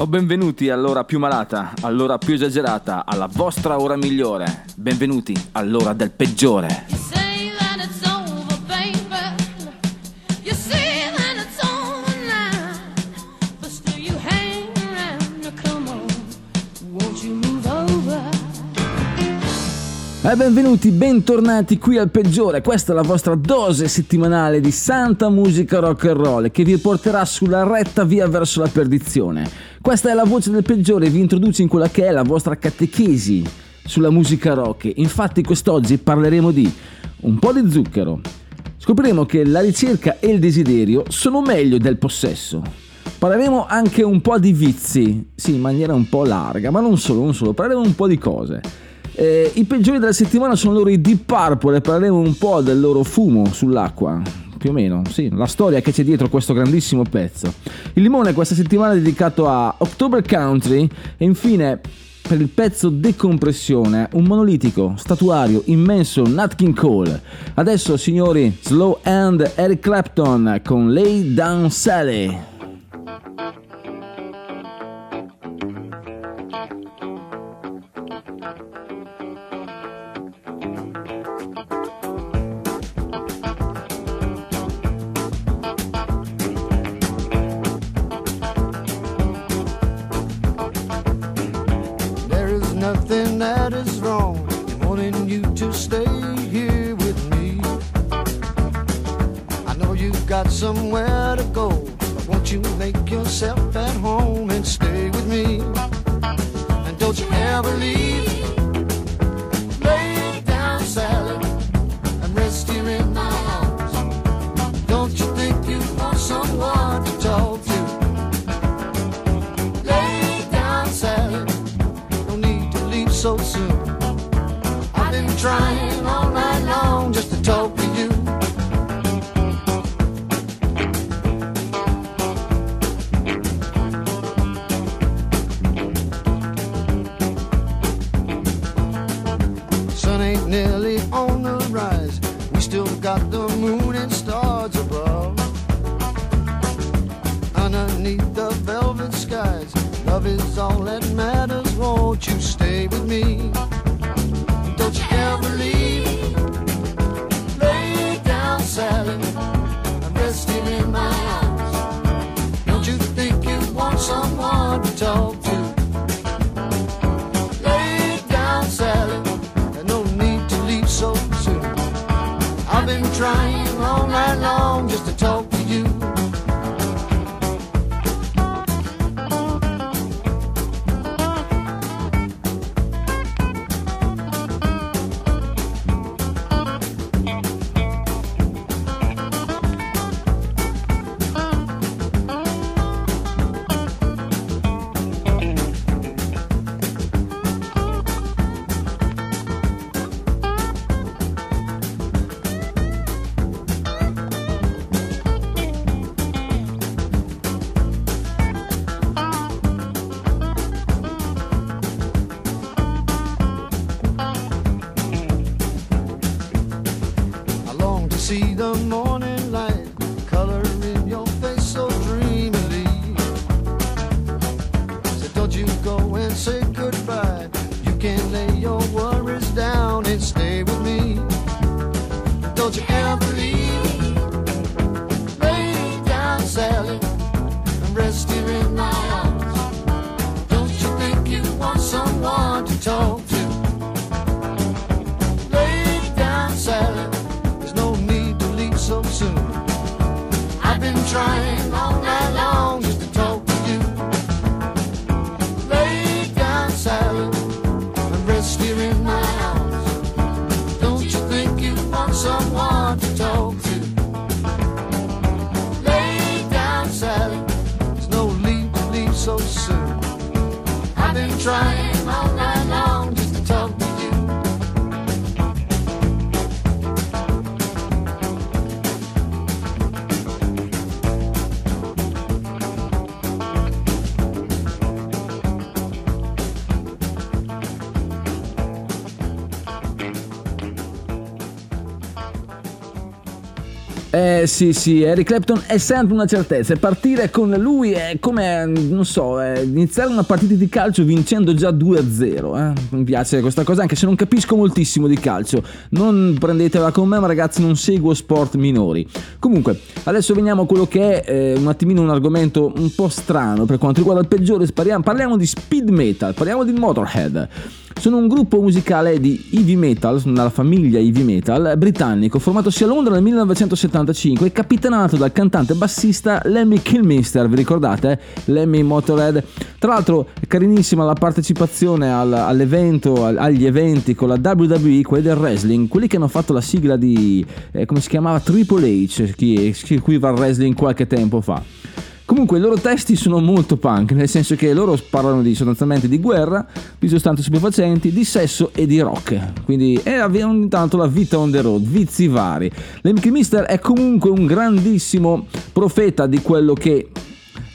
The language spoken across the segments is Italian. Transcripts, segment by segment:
O benvenuti all'ora più malata, all'ora più esagerata, alla vostra ora migliore. Benvenuti all'ora del peggiore. E benvenuti, bentornati qui al peggiore. Questa è la vostra dose settimanale di santa musica rock and roll che vi porterà sulla retta via verso la perdizione. Questa è la voce del peggiore, vi introduce in quella che è la vostra catechesi sulla musica rock. Infatti quest'oggi parleremo di un po' di zucchero. Scopriremo che la ricerca e il desiderio sono meglio del possesso. Parleremo anche un po' di vizi, sì, in maniera un po' larga, ma non solo, non solo, parleremo un po' di cose. Eh, I peggiori della settimana sono loro i Deep Purple e parleremo un po' del loro fumo sull'acqua. Più o meno, sì, la storia che c'è dietro questo grandissimo pezzo. Il limone questa settimana è dedicato a October Country e infine per il pezzo Decompressione, un monolitico statuario immenso Nat King Cole. Adesso signori, Slow Hand Eric Clapton con Lay Down Sally. Nothing that is wrong in wanting you to stay here with me. I know you've got somewhere to go, but won't you make yourself at home and stay with me? And don't you ever leave. Trying all night long just to talk to you. Sun ain't nearly on the rise. We still got the moon and stars above. Underneath the velvet skies, love is all that matters. Someone to talk to? Lay down, Sally. There's no need to leave so soon. I've been trying all night long just to talk to you. Lay down, Sally, and rest here in my arms. Don't you think you want someone to talk to? Lay down, Sally. There's no need to leave so soon. I've been trying Eh sì sì, Eric Clapton è sempre una certezza partire con lui è come, non so, è iniziare una partita di calcio vincendo già 2-0. Eh? Mi piace questa cosa anche se non capisco moltissimo di calcio. Non prendetela con me ma ragazzi non seguo sport minori. Comunque, adesso veniamo a quello che è eh, un attimino un argomento un po' strano per quanto riguarda il peggiore. Spariamo- parliamo di speed metal, parliamo di Motorhead. Sono un gruppo musicale di heavy metal, nella famiglia heavy metal, britannico, formatosi a Londra nel 1975 e capitanato dal cantante bassista Lemmy Kilmister, vi ricordate? Lemmy Motorhead. Tra l'altro è carinissima la partecipazione al- all'evento, al- agli eventi con la WWE, quelli del wrestling, quelli che hanno fatto la sigla di, eh, come si chiamava, Triple H, chi seguiva il wrestling qualche tempo fa. Comunque i loro testi sono molto punk, nel senso che loro parlano di, sostanzialmente di guerra, di sostanze stupefacenti, di sesso e di rock. Quindi avevano ogni tanto la vita on the road, vizi vari. Lemmy Mister è comunque un grandissimo profeta di quello che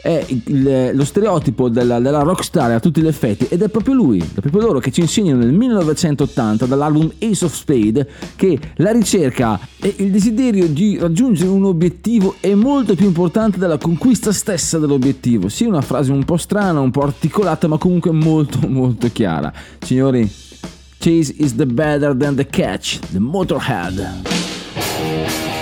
è il- lo stereotipo della, della rockstar a tutti gli effetti ed è proprio lui, è proprio loro che ci insegnano nel 1980 dall'album Ace of Spade che la ricerca e il desiderio di raggiungere un obiettivo è molto più importante della conquista stessa dell'obiettivo. Sì, una frase un po' strana, un po' articolata, ma comunque molto molto chiara. Signori, Chase is the better than the catch, the Motorhead.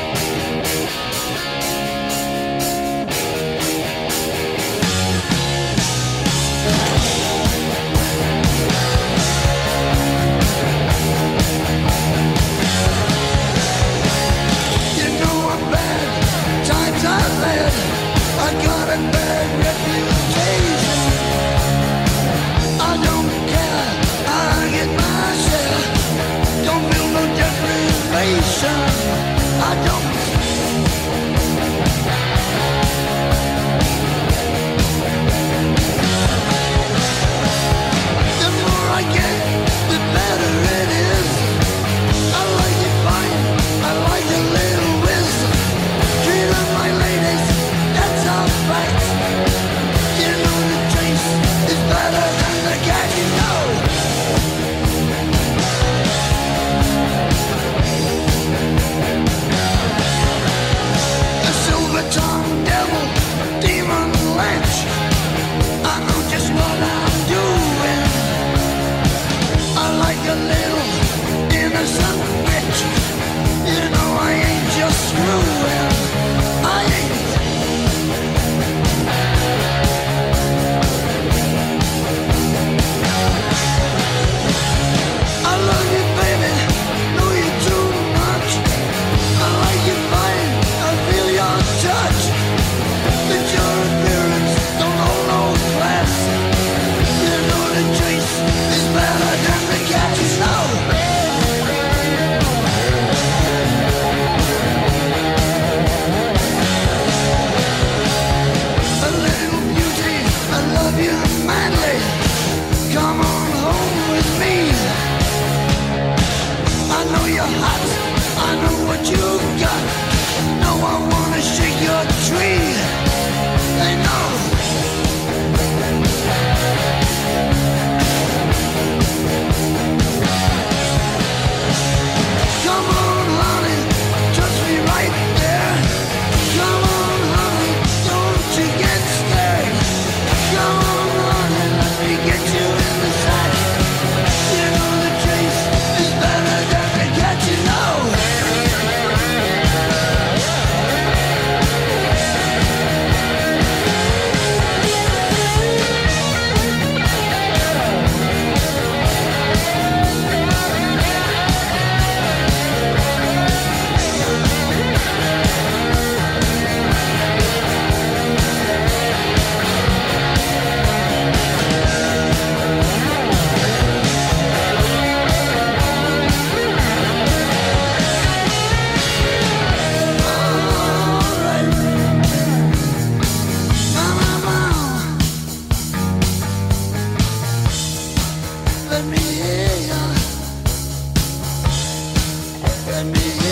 Me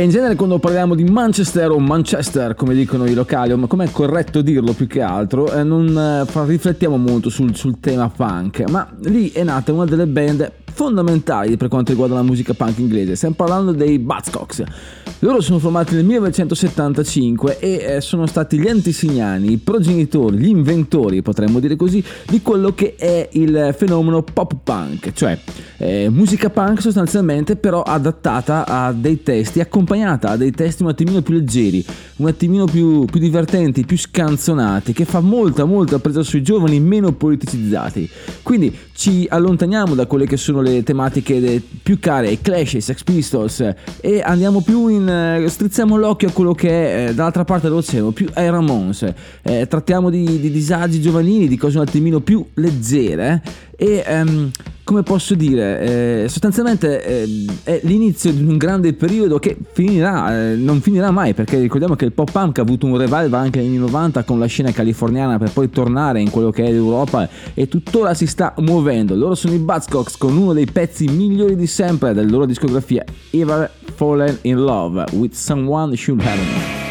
in genere quando parliamo di Manchester o Manchester, come dicono i locali, o come è corretto dirlo più che altro, eh, non eh, riflettiamo molto sul, sul tema punk, ma lì è nata una delle band fondamentali per quanto riguarda la musica punk inglese. Stiamo parlando dei Buzzcocks. Loro sono formati nel 1975 e eh, sono stati gli antesignani, i progenitori, gli inventori, potremmo dire così, di quello che è il fenomeno pop punk, cioè eh, musica punk sostanzialmente però adattata a dei testi, accompagnata a dei testi un attimino più leggeri, un attimino più, più divertenti, più scanzonati, che fa molta molta presa sui giovani meno politicizzati. Quindi ci allontaniamo da quelle che sono le tematiche più care ai Clash, ai Sex Pistols e andiamo più in... eh, strizziamo l'occhio a quello che è eh, dall'altra parte dell'oceano, più ai Ramones. Eh, trattiamo di, di disagi giovanili, di cose un attimino più leggere e ehm, come posso dire, eh, sostanzialmente eh, è l'inizio di un grande periodo che finirà, eh, non finirà mai perché ricordiamo che il pop punk ha avuto un revival anche negli anni 90 con la scena californiana per poi tornare in quello che è l'Europa e tuttora si sta muovendo. Loro sono i Buzzcocks con uno dei pezzi migliori di sempre della loro discografia, Ever Fallen in Love with Someone Should Have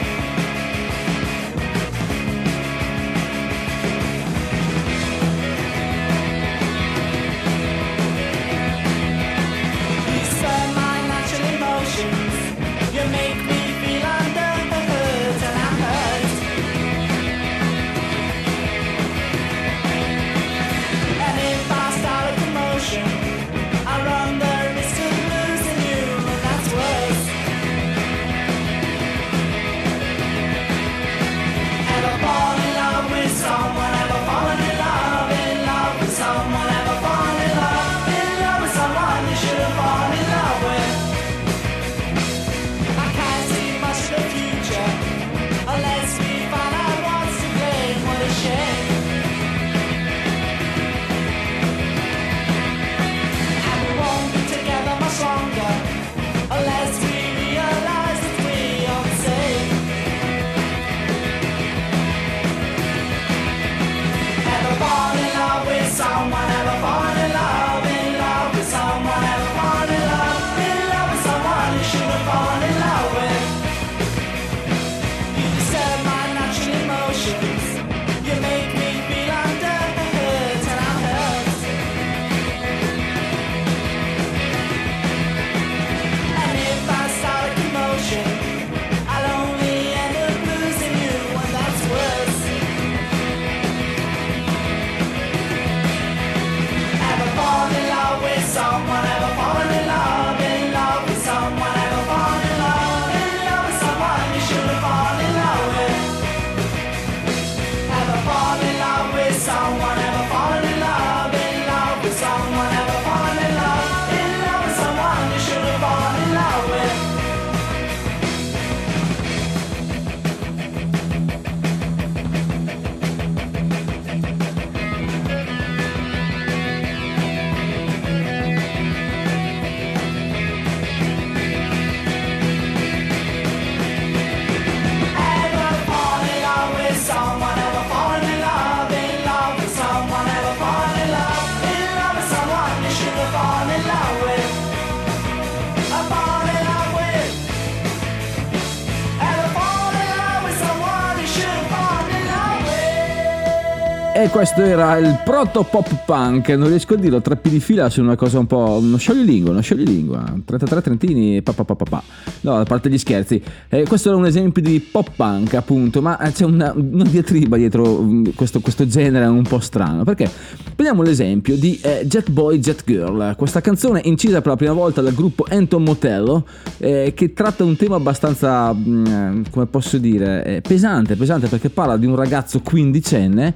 questo era il proto pop punk, non riesco a dirlo, tre di fila sono una cosa un po'... uno scioglilingua, uno scioglilingua, 33 trentini, pa, pa, pa, pa, pa. no, a parte gli scherzi. Eh, questo era un esempio di pop punk appunto, ma eh, c'è una, una diatriba dietro mm, questo, questo genere un po' strano, perché prendiamo l'esempio di eh, Jet Boy, Jet Girl, questa canzone incisa per la prima volta dal gruppo Anton Motello, eh, che tratta un tema abbastanza, mm, eh, come posso dire, eh, pesante, pesante perché parla di un ragazzo quindicenne,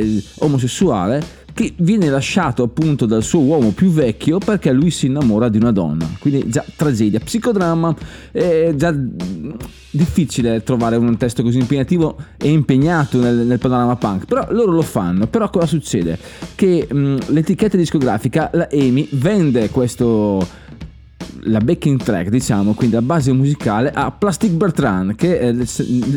eh, omosessuale, che viene lasciato appunto dal suo uomo più vecchio perché lui si innamora di una donna. Quindi già tragedia, psicodramma, è già difficile trovare un testo così impegnativo e impegnato nel, nel panorama punk, però loro lo fanno. Però cosa succede? Che mh, l'etichetta discografica, la EMI, vende questo la backing track, diciamo, quindi la base musicale a Plastic Bertrand che eh,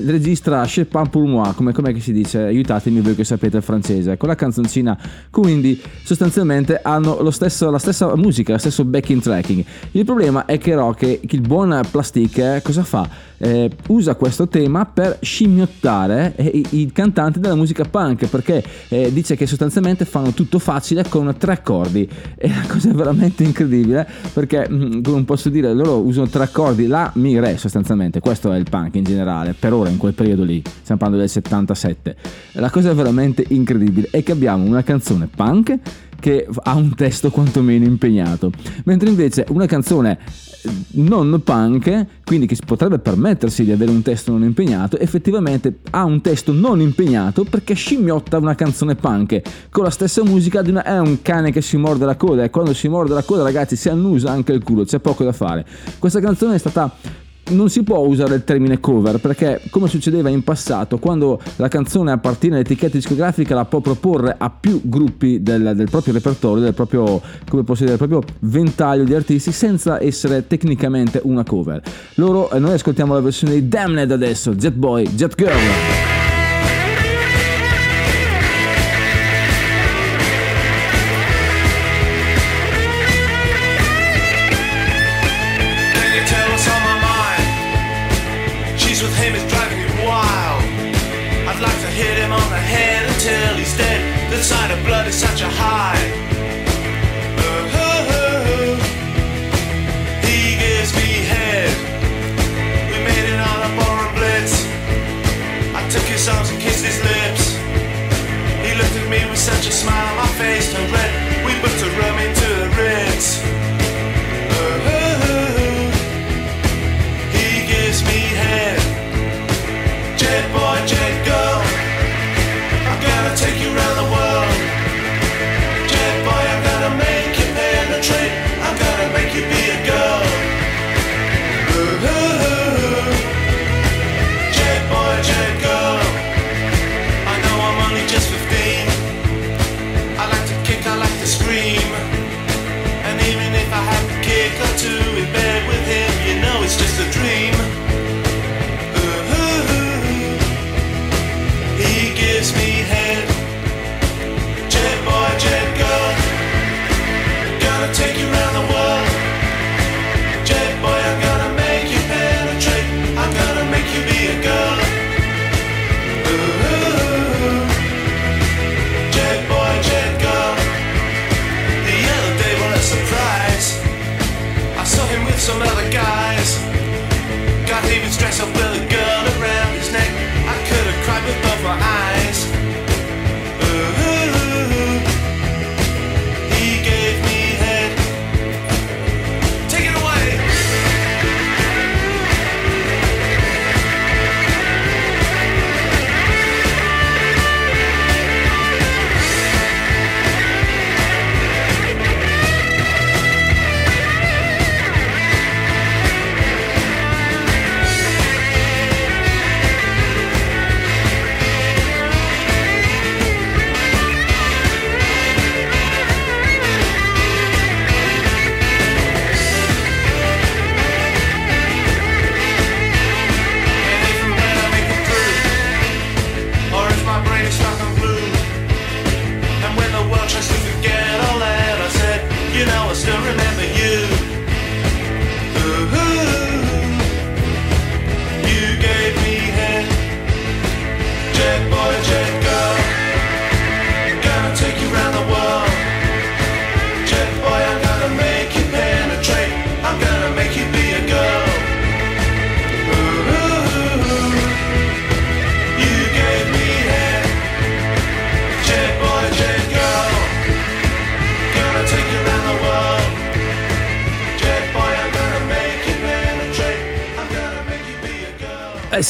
registra Chez Pas pour moi, come com'è che si dice? Aiutatemi voi che sapete il francese. Con la canzoncina quindi sostanzialmente hanno stesso- la stessa musica, lo stesso backing tracking. Il problema è che Rock, il buon Plastic, eh, cosa fa? Eh, usa questo tema per scimmiottare eh, i, i cantanti della musica punk perché eh, dice che sostanzialmente fanno tutto facile con tre accordi. E la cosa è veramente incredibile perché mm, come posso dire loro usano tre accordi la mi re sostanzialmente. Questo è il punk in generale per ora in quel periodo lì. Stiamo parlando del 77 la cosa veramente incredibile è che abbiamo una canzone punk che ha un testo quantomeno impegnato mentre invece una canzone non punk, quindi che potrebbe permettersi di avere un testo non impegnato, effettivamente ha un testo non impegnato perché scimmiotta una canzone punk con la stessa musica di una, è un cane che si morde la coda e quando si morde la coda ragazzi si annusa anche il culo, c'è poco da fare. Questa canzone è stata non si può usare il termine cover perché come succedeva in passato quando la canzone appartiene all'etichetta discografica la può proporre a più gruppi del, del proprio repertorio del proprio dire del proprio ventaglio di artisti senza essere tecnicamente una cover. Loro eh, noi ascoltiamo la versione di Damned adesso Jet Boy Jet Girl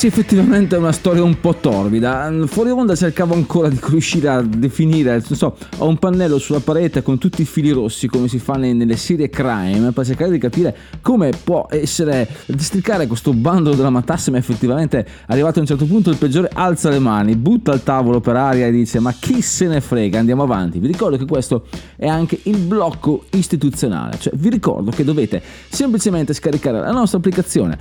sì, effettivamente è una storia un po' torbida. Fuori onda cercavo ancora di riuscire a definire, non so, ho un pannello sulla parete con tutti i fili rossi come si fa ne- nelle serie crime per cercare di capire come può essere districare questo bando della matassa ma effettivamente arrivato a un certo punto il peggiore alza le mani, butta il tavolo per aria e dice ma chi se ne frega, andiamo avanti. Vi ricordo che questo è anche il blocco istituzionale, cioè vi ricordo che dovete semplicemente scaricare la nostra applicazione,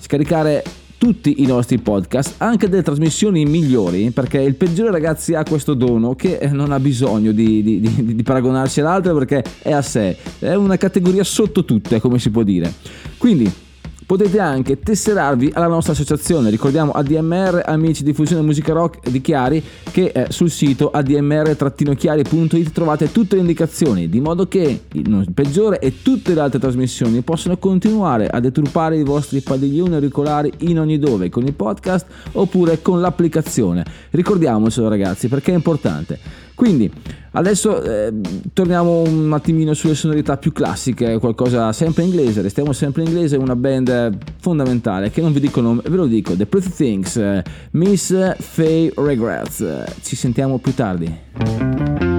scaricare tutti i nostri podcast, anche delle trasmissioni migliori, perché il peggiore ragazzi ha questo dono che eh, non ha bisogno di, di- di- di paragonarsi ad altre perché è a sé, è una categoria sotto tutte, come si può dire. Quindi potete anche tesserarvi alla nostra associazione, ricordiamo ADMR Amici di Fusione Musica Rock di Chiari, che sul sito admr-chiari.it trovate tutte le indicazioni, di modo che il peggiore e tutte le altre trasmissioni possono continuare a deturpare i vostri padiglioni auricolari in ogni dove, con il podcast oppure con l'applicazione. Ricordiamocelo ragazzi perché è importante. Quindi adesso eh, torniamo un attimino sulle sonorità più classiche, qualcosa sempre inglese, restiamo sempre in inglese, una band fondamentale che non vi dico nome, ve lo dico, The Pretty Things, Miss Faye Regrets. Ci sentiamo più tardi.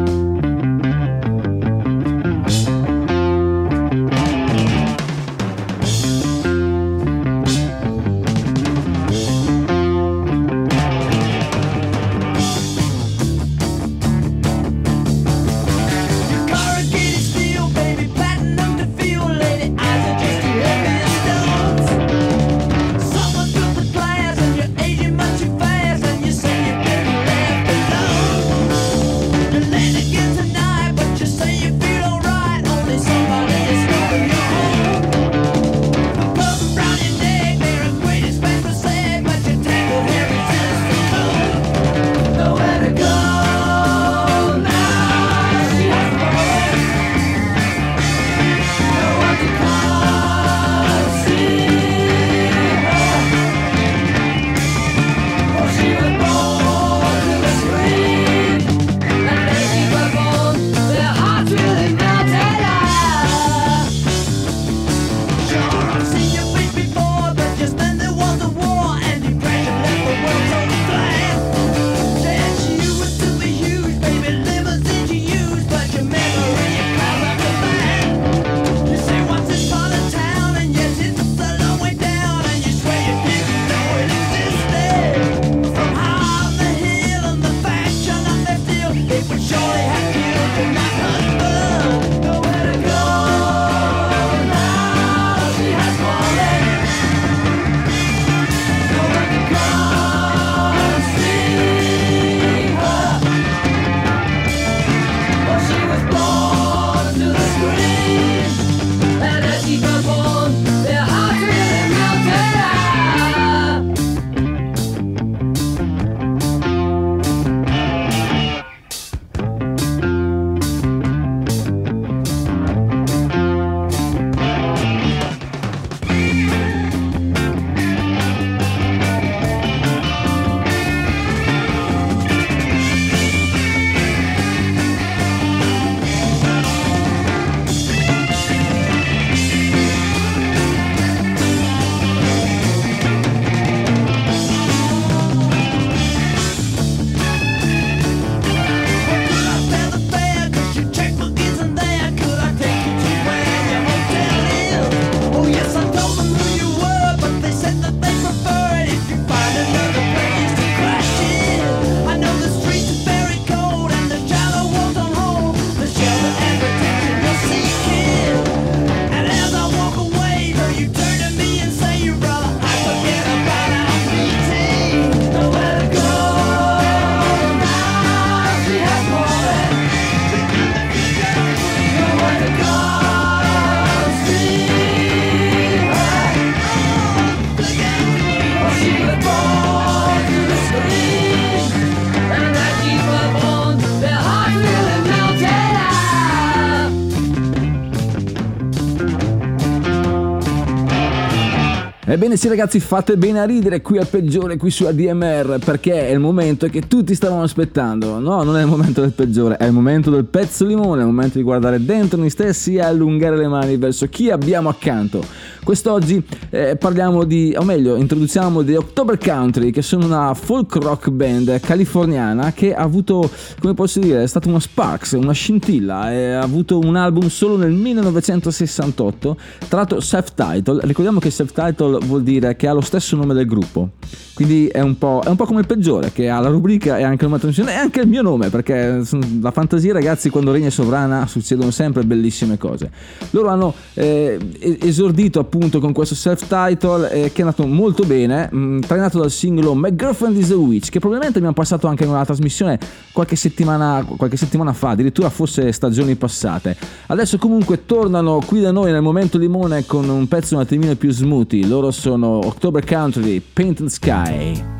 Ebbene sì ragazzi, fate bene a ridere qui al peggiore, qui su ADMR, perché è il momento che tutti stavano aspettando. No, non è il momento del peggiore, è il momento del pezzo limone, è il momento di guardare dentro noi stessi e allungare le mani verso chi abbiamo accanto. Quest'oggi eh, parliamo di, o meglio, introduciamo The October Country, che sono una folk rock band californiana che ha avuto, come posso dire, è stata uno sparks, una scintilla, e ha avuto un album solo nel 1968, tra l'altro self-title. Ricordiamo che self-title vuol dire che ha lo stesso nome del gruppo. Quindi è un, po', è un po' come il peggiore, che ha la rubrica e anche una trasmissione e anche il mio nome, perché la fantasia, ragazzi, quando regna sovrana succedono sempre bellissime cose. Loro hanno eh, esordito appunto con questo self-title eh, che è andato molto bene, mh, trainato dal singolo My Girlfriend is a Witch, che probabilmente abbiamo passato anche in una trasmissione qualche settimana, qualche settimana fa, addirittura forse stagioni passate. Adesso comunque tornano qui da noi nel momento limone con un pezzo un attimino più smoothie. Loro sono October Country, Painted Sky.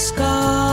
Sky,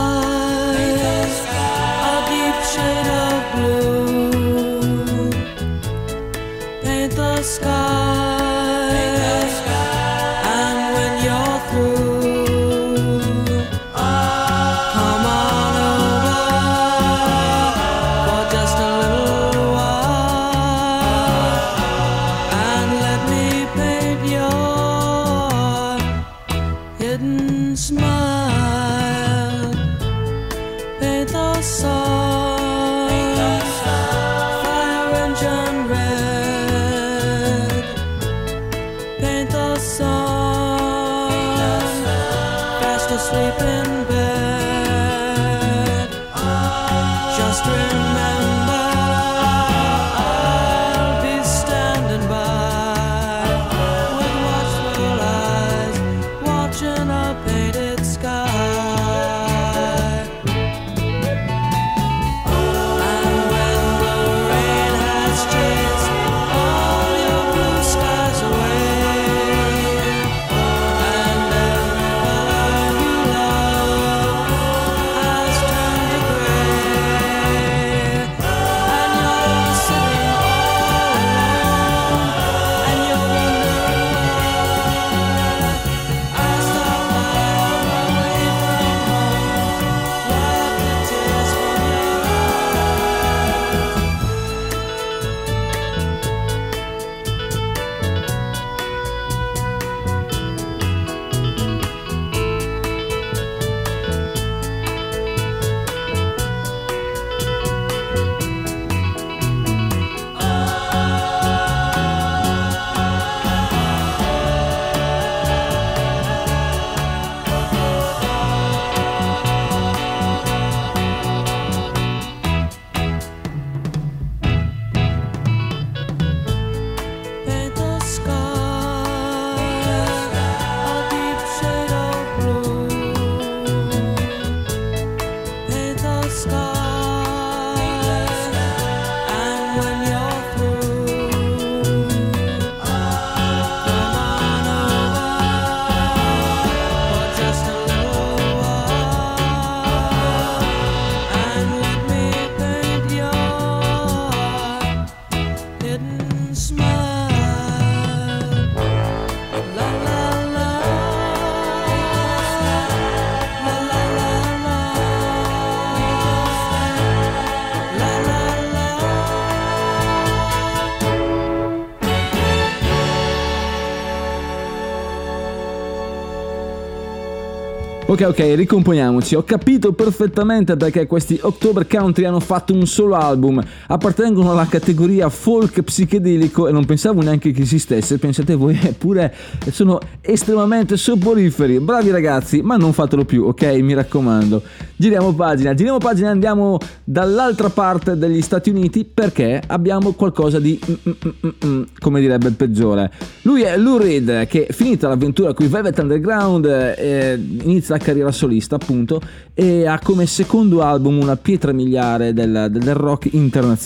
Ok, ok, ricomponiamoci. Ho capito perfettamente perché questi October Country hanno fatto un solo album. Appartengono alla categoria folk psichedelico e non pensavo neanche che esistesse. Pensate voi, eppure sono estremamente soporiferi. Bravi ragazzi, ma non fatelo più, ok? Mi raccomando. Giriamo pagina, giriamo pagina e andiamo dall'altra parte degli Stati Uniti perché abbiamo qualcosa di, mm, mm, mm, come direbbe il peggiore. Lui è Lou Reed che finita l'avventura qui Velvet Underground eh, inizia la carriera solista appunto e ha come secondo album una pietra miliare del, del rock internazionale.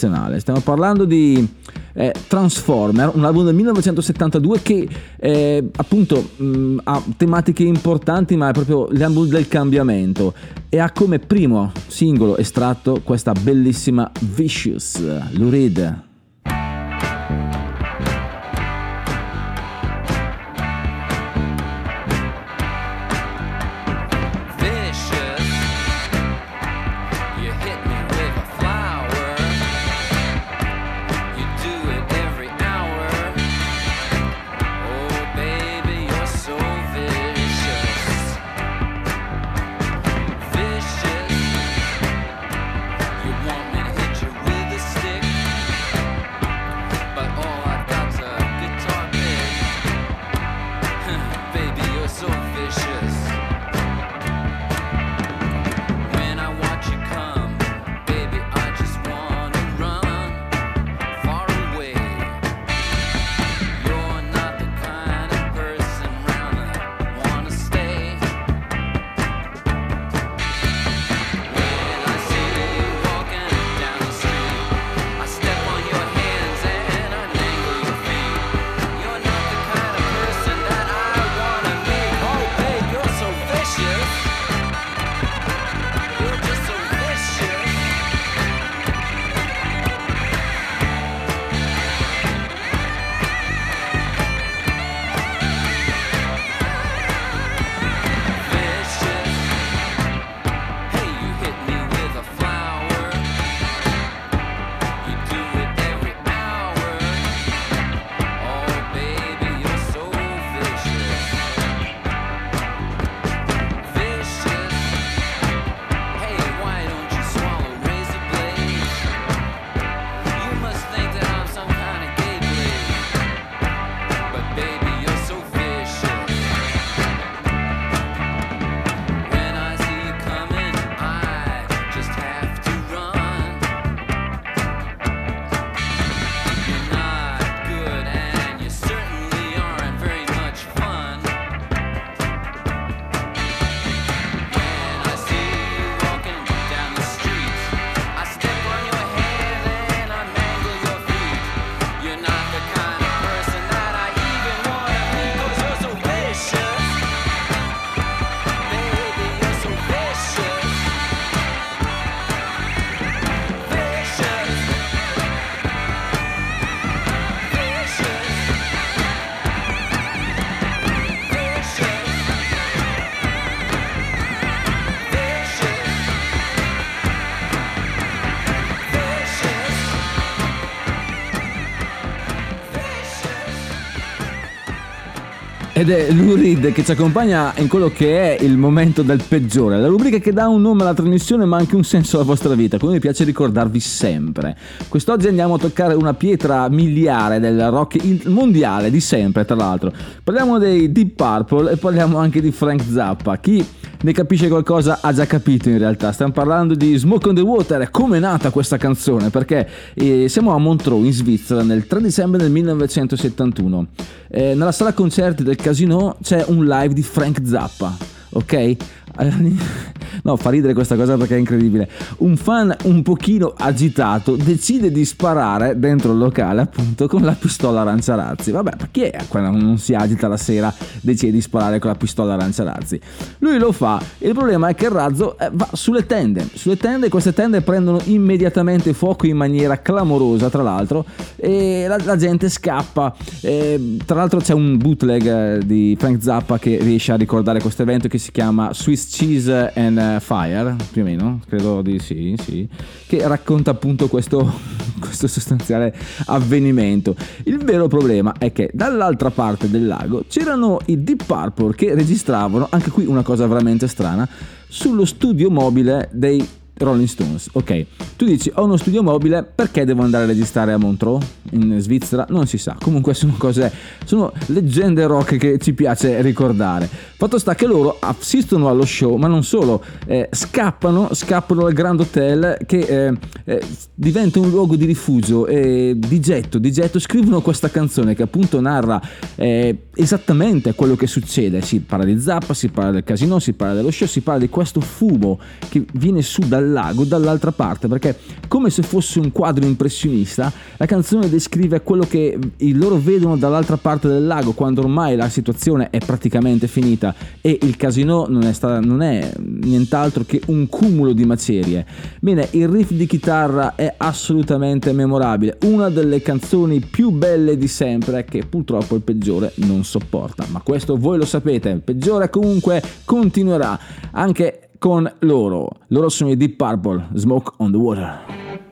Stiamo parlando di è Transformer, un album del 1972 che eh, appunto mh, ha tematiche importanti ma è proprio l'album del cambiamento. E ha come primo singolo estratto questa bellissima Vicious, Lou Ed è Lou Reed che ci accompagna in quello che è il momento del peggiore, la rubrica che dà un nome alla trasmissione ma anche un senso alla vostra vita, come mi piace ricordarvi sempre. Quest'oggi andiamo a toccare una pietra miliare del rock mondiale di sempre, tra l'altro. Parliamo dei Deep Purple e parliamo anche di Frank Zappa. Chi ne capisce qualcosa ha già capito in realtà. Stiamo parlando di Smoke on the Water. Come è nata questa canzone? Perché eh, siamo a Montreux in Svizzera nel 3 dicembre del 1971. Eh, nella sala concerti del casino c'è un live di Frank Zappa. Ok? No, fa ridere questa cosa perché è incredibile. Un fan un pochino agitato decide di sparare dentro il locale appunto con la pistola aranciarazzi. Vabbè, perché quando non si agita la sera decide di sparare con la pistola aranciarazzi? Lui lo fa, il problema è che il razzo eh, va sulle tende. Sulle tende, queste tende prendono immediatamente fuoco in maniera clamorosa, tra l'altro, e la, la gente scappa. E, tra l'altro c'è un bootleg eh, di Frank Zappa che riesce a ricordare questo evento che si chiama Swiss Cheese and Fire, più o meno, credo di sì, sì, che racconta appunto questo, questo sostanziale avvenimento. Il vero problema è che dall'altra parte del lago c'erano i Deep Purple che registravano, anche qui una cosa veramente strana, sullo studio mobile dei Rolling Stones. Ok, tu dici ho uno studio mobile, perché devo andare a registrare a Montreux in Svizzera? Non si sa. Comunque sono cose, sono leggende rock che ci piace ricordare. Fatto sta che loro assistono allo show, ma non solo, eh, scappano, scappano dal Grand Hotel che eh, eh, diventa un luogo di rifugio e di getto, di getto scrivono questa canzone che appunto narra eh, esattamente quello che succede. Si parla di Zappa, si parla del casino, si parla dello show, si parla di questo fumo che viene su dal del lago dall'altra parte, perché come se fosse un quadro impressionista, la canzone descrive quello che loro vedono dall'altra parte del lago, quando ormai la situazione è praticamente finita e il casino non è, sta- non è nient'altro che un cumulo di macerie. Bene, il riff di chitarra è assolutamente memorabile, una delle canzoni più belle di sempre che purtroppo il peggiore non sopporta, ma questo voi lo sapete, il peggiore comunque continuerà anche con loro. Loro sono i Deep Purple, Smoke on the Water.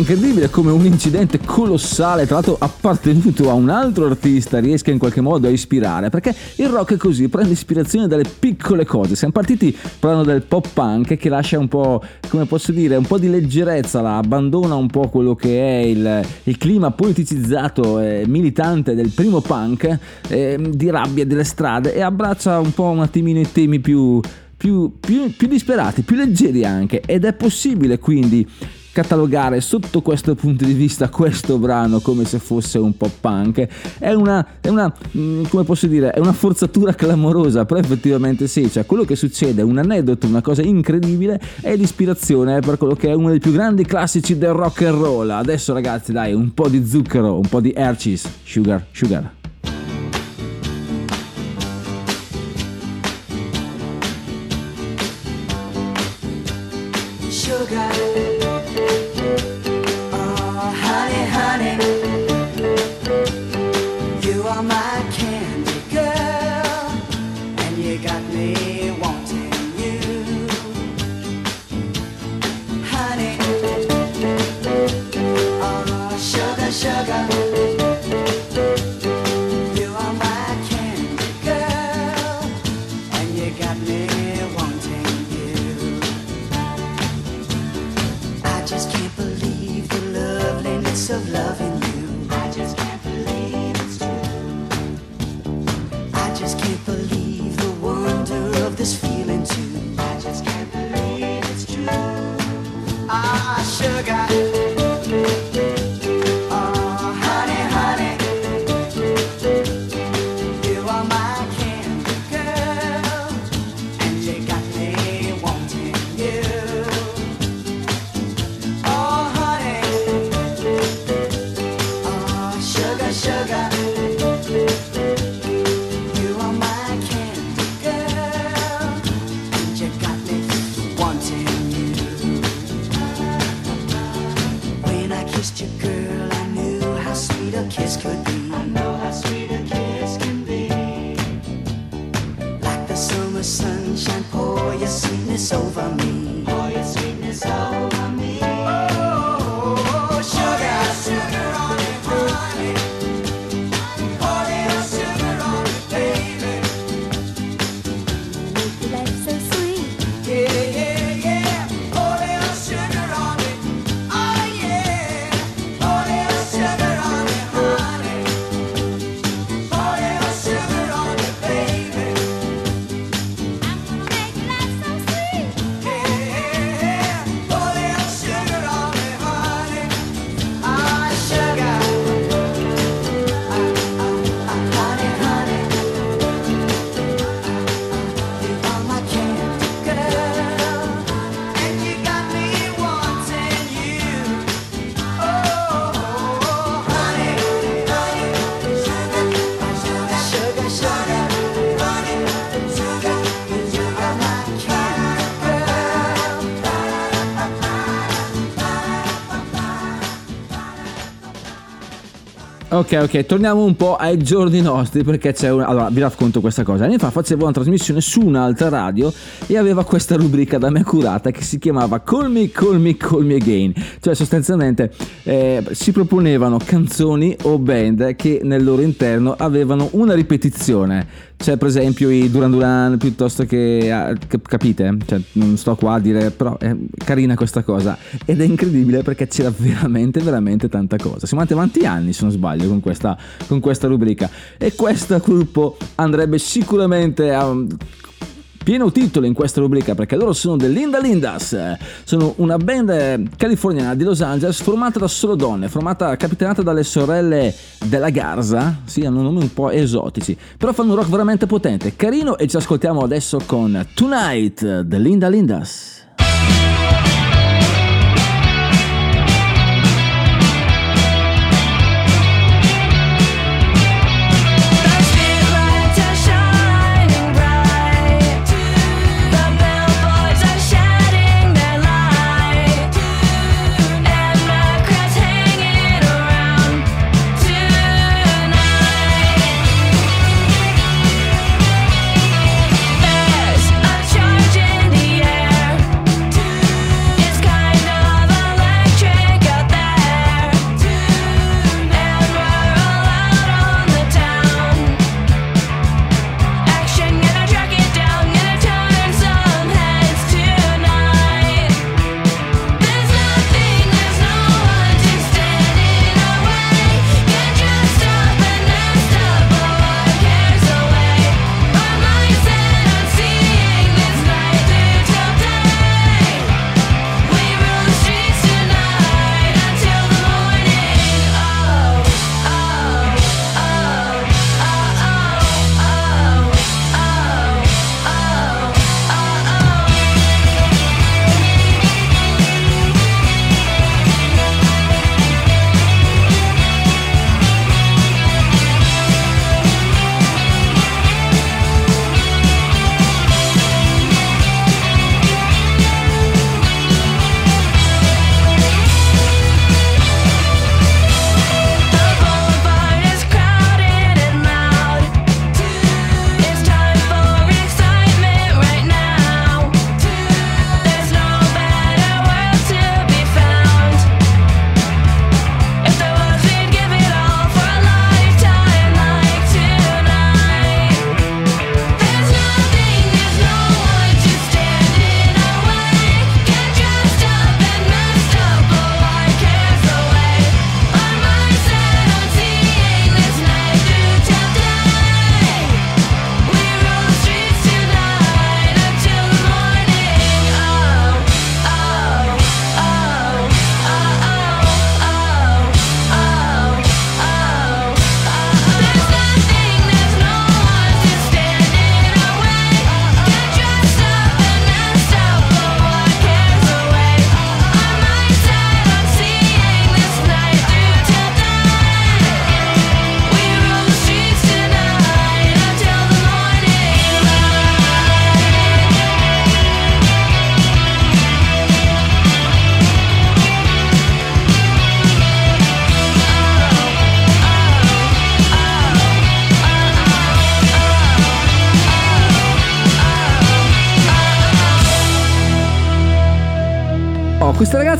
Incredibile come un incidente colossale, tra l'altro appartenuto a un altro artista, riesca in qualche modo a ispirare, perché il rock è così, prende ispirazione dalle piccole cose. Siamo partiti parlando del pop punk che lascia un po', come posso dire, un po' di leggerezza, la abbandona un po' quello che è il, il clima politicizzato e militante del primo punk, eh, di rabbia delle strade e abbraccia un po' un attimino i temi più più, più- più disperati, più leggeri anche ed è possibile quindi catalogare sotto questo punto di vista questo brano come se fosse un pop punk è una, è una mm, come posso dire è una forzatura clamorosa però effettivamente sì cioè quello che succede un aneddoto una cosa incredibile è l'ispirazione per quello che è uno dei più grandi classici del rock and roll adesso ragazzi dai un po' di zucchero un po' di Hershey's sugar sugar. The sunshine, pour your sweetness over me. Ok, ok, torniamo un po' ai giorni nostri perché c'è un... Allora, vi racconto questa cosa. Anni fa facevo una trasmissione su un'altra radio e aveva questa rubrica da me curata che si chiamava Call Me, Call Me, Call Me Again. Cioè sostanzialmente eh, si proponevano canzoni o band che nel loro interno avevano una ripetizione. C'è per esempio i Duran Duran piuttosto che... ah, cap- capite? Cioè, non sto qua a dire, però è carina questa cosa. Ed è incredibile perché c'era veramente, veramente tanta cosa. Siamo andati avanti anni, se non sbaglio, con questa, con questa rubrica. E questo gruppo andrebbe sicuramente a pieno titolo in questa rubrica perché loro sono The Linda Lindas. Sono una band californiana di Los Angeles formata da solo donne formata capitanata dalle sorelle della Garza sì hanno nomi un po' esotici però fanno un rock veramente potente carino e ci ascoltiamo adesso con Tonight The Linda Lindas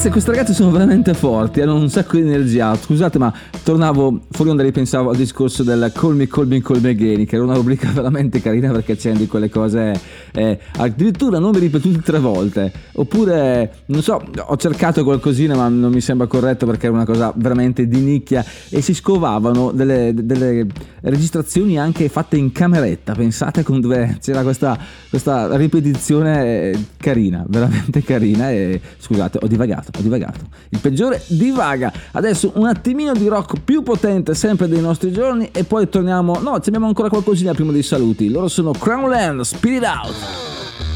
ragazze, queste ragazze sono veramente forti, hanno un sacco di energia. Scusate, ma tornavo fuori onda ripensavo al discorso del Call Me, Call Me, che era una rubrica veramente carina perché c'è di quelle cose eh, addirittura nomi ripetuti tre volte. Oppure, non so, ho cercato qualcosina ma non mi sembra corretto perché era una cosa veramente di nicchia e si scovavano delle, delle registrazioni anche fatte in cameretta, pensate con dove c'era questa, questa ripetizione eh, carina, veramente carina e scusate, ho divagato, ho divagato. Il peggiore divaga. Adesso un attimino di rock più potente sempre dei nostri giorni e poi torniamo, no, ci abbiamo ancora qualcosina prima dei saluti. Loro sono Crownland, Spirit Out.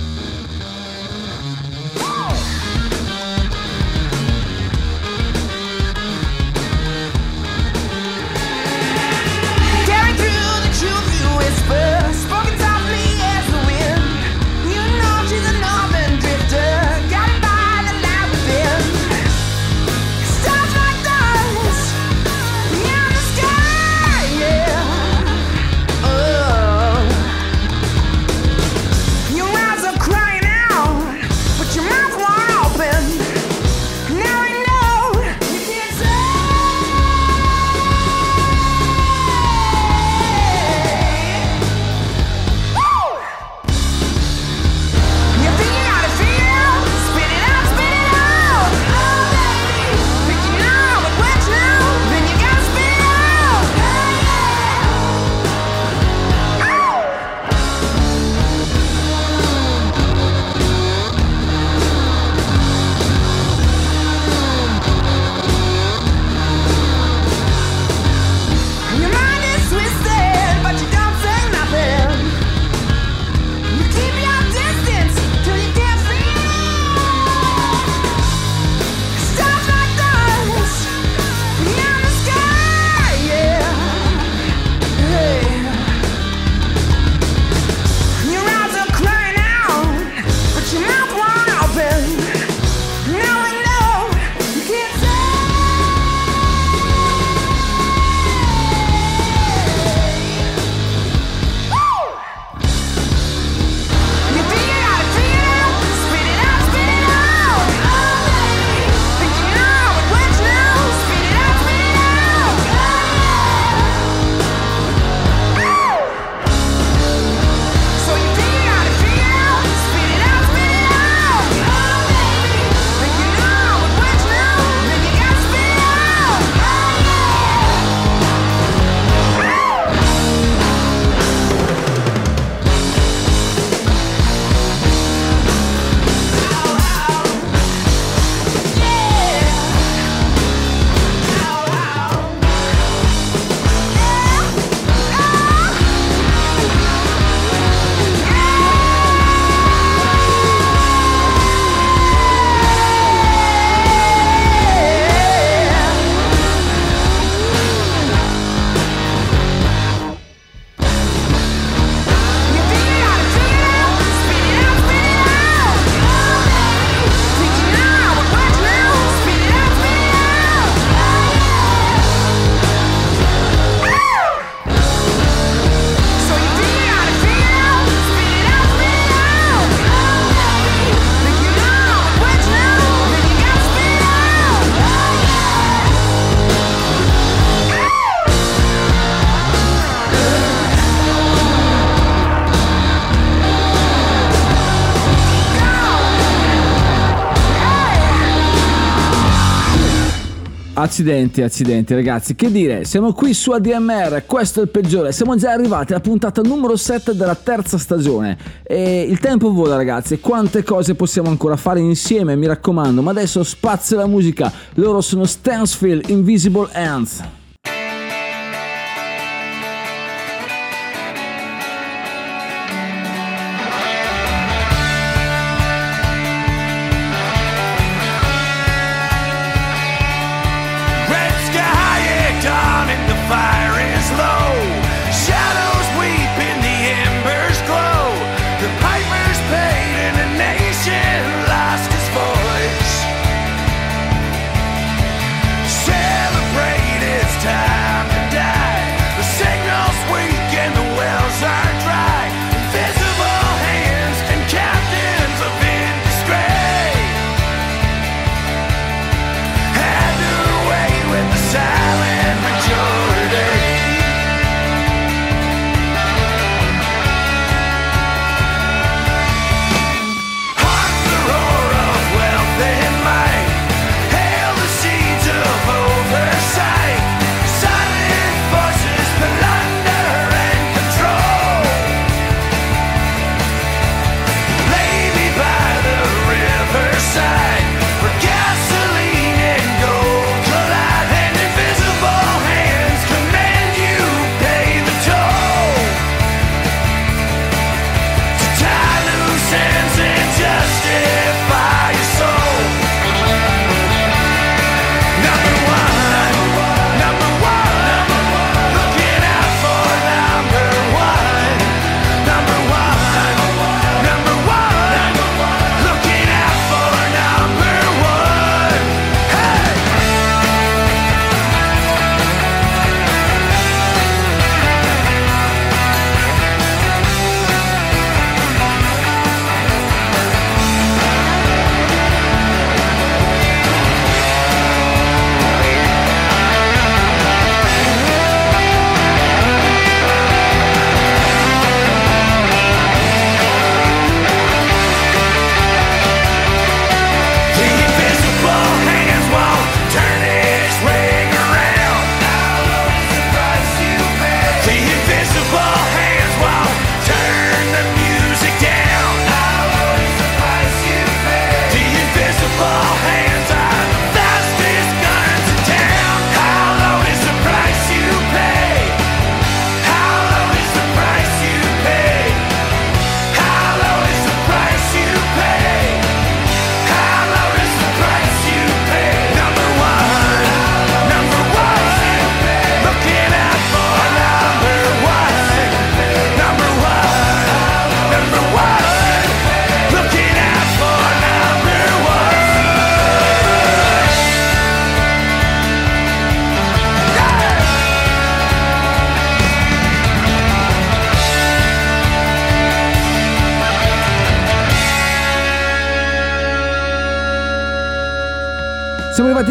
Accidenti, accidenti ragazzi, che dire, siamo qui su ADMR, questo è il peggiore, siamo già arrivati alla puntata numero 7 della terza stagione. E il tempo vola ragazzi, quante cose possiamo ancora fare insieme, mi raccomando, ma adesso spazio alla musica, loro sono Stansfield Invisible Ants.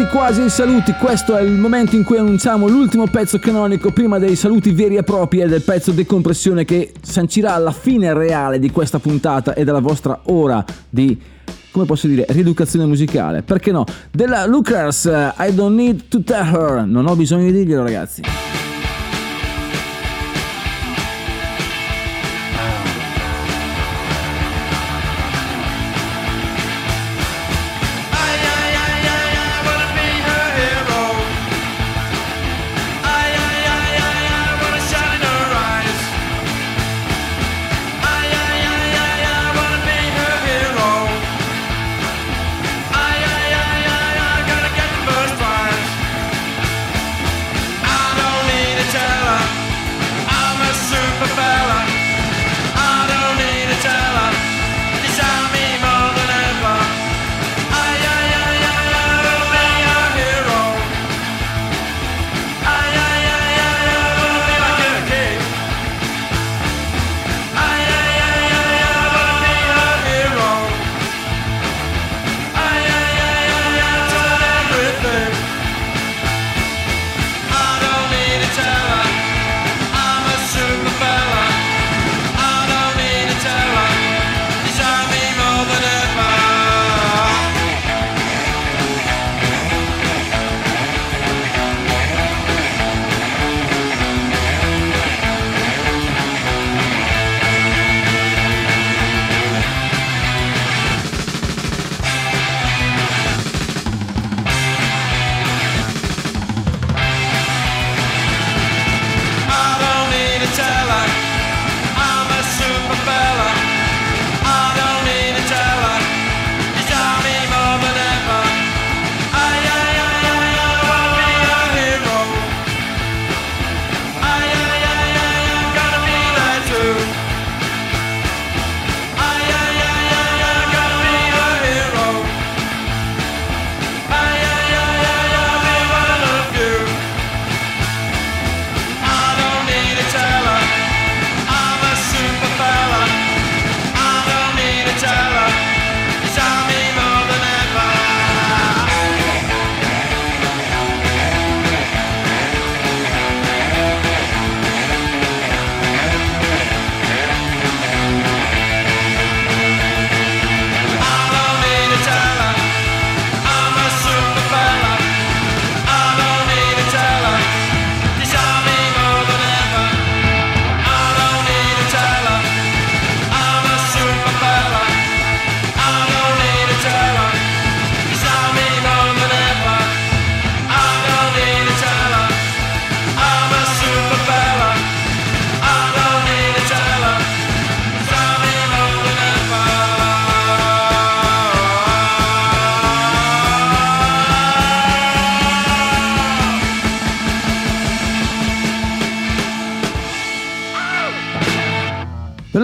Siamo quasi in saluti, questo è il momento in cui annunciamo l'ultimo pezzo canonico prima dei saluti veri e propri e del pezzo decompressione che sancirà la fine reale di questa puntata e della vostra ora di come posso dire, rieducazione musicale, perché no? Della Lucas, I don't need to tell her, non ho bisogno di dirglielo ragazzi.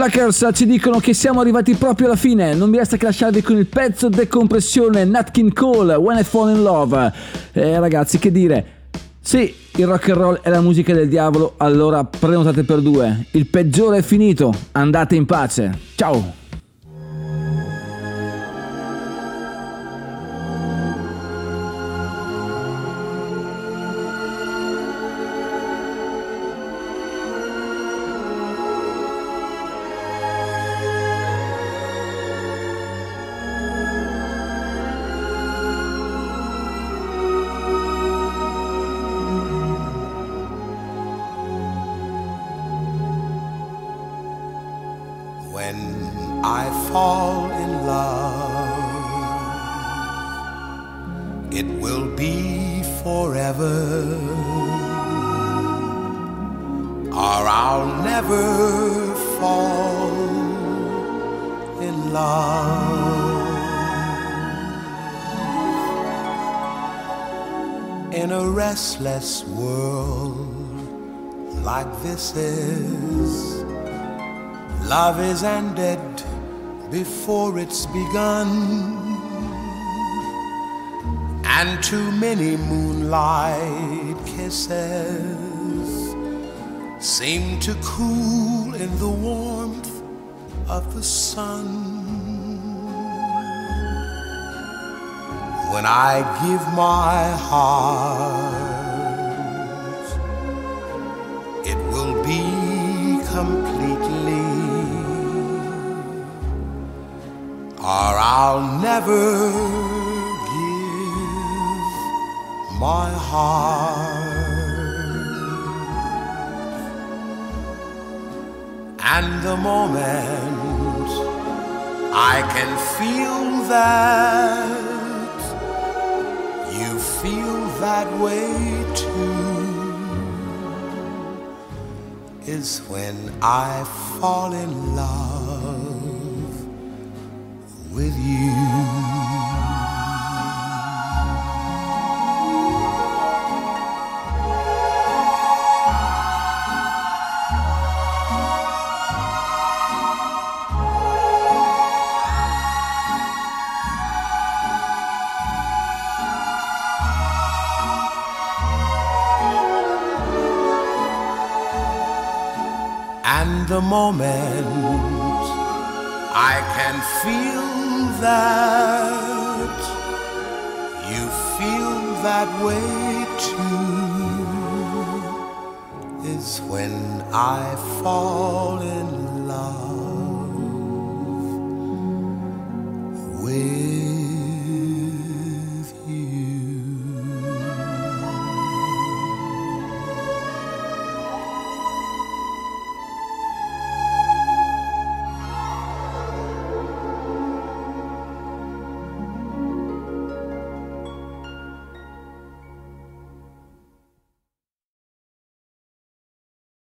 Lackers ci dicono che siamo arrivati proprio alla fine, non mi resta che lasciarvi con il pezzo decompressione Nat King Cole, When I Fall in Love. Eh, ragazzi, che dire? Sì, il rock and roll è la musica del diavolo, allora prenotate per due. Il peggiore è finito, andate in pace. Ciao! light kisses seem to cool in the warmth of the sun. When I give my heart, it will be completely, or I'll never my heart. And the moment I can feel that you feel that way too is when I fall in love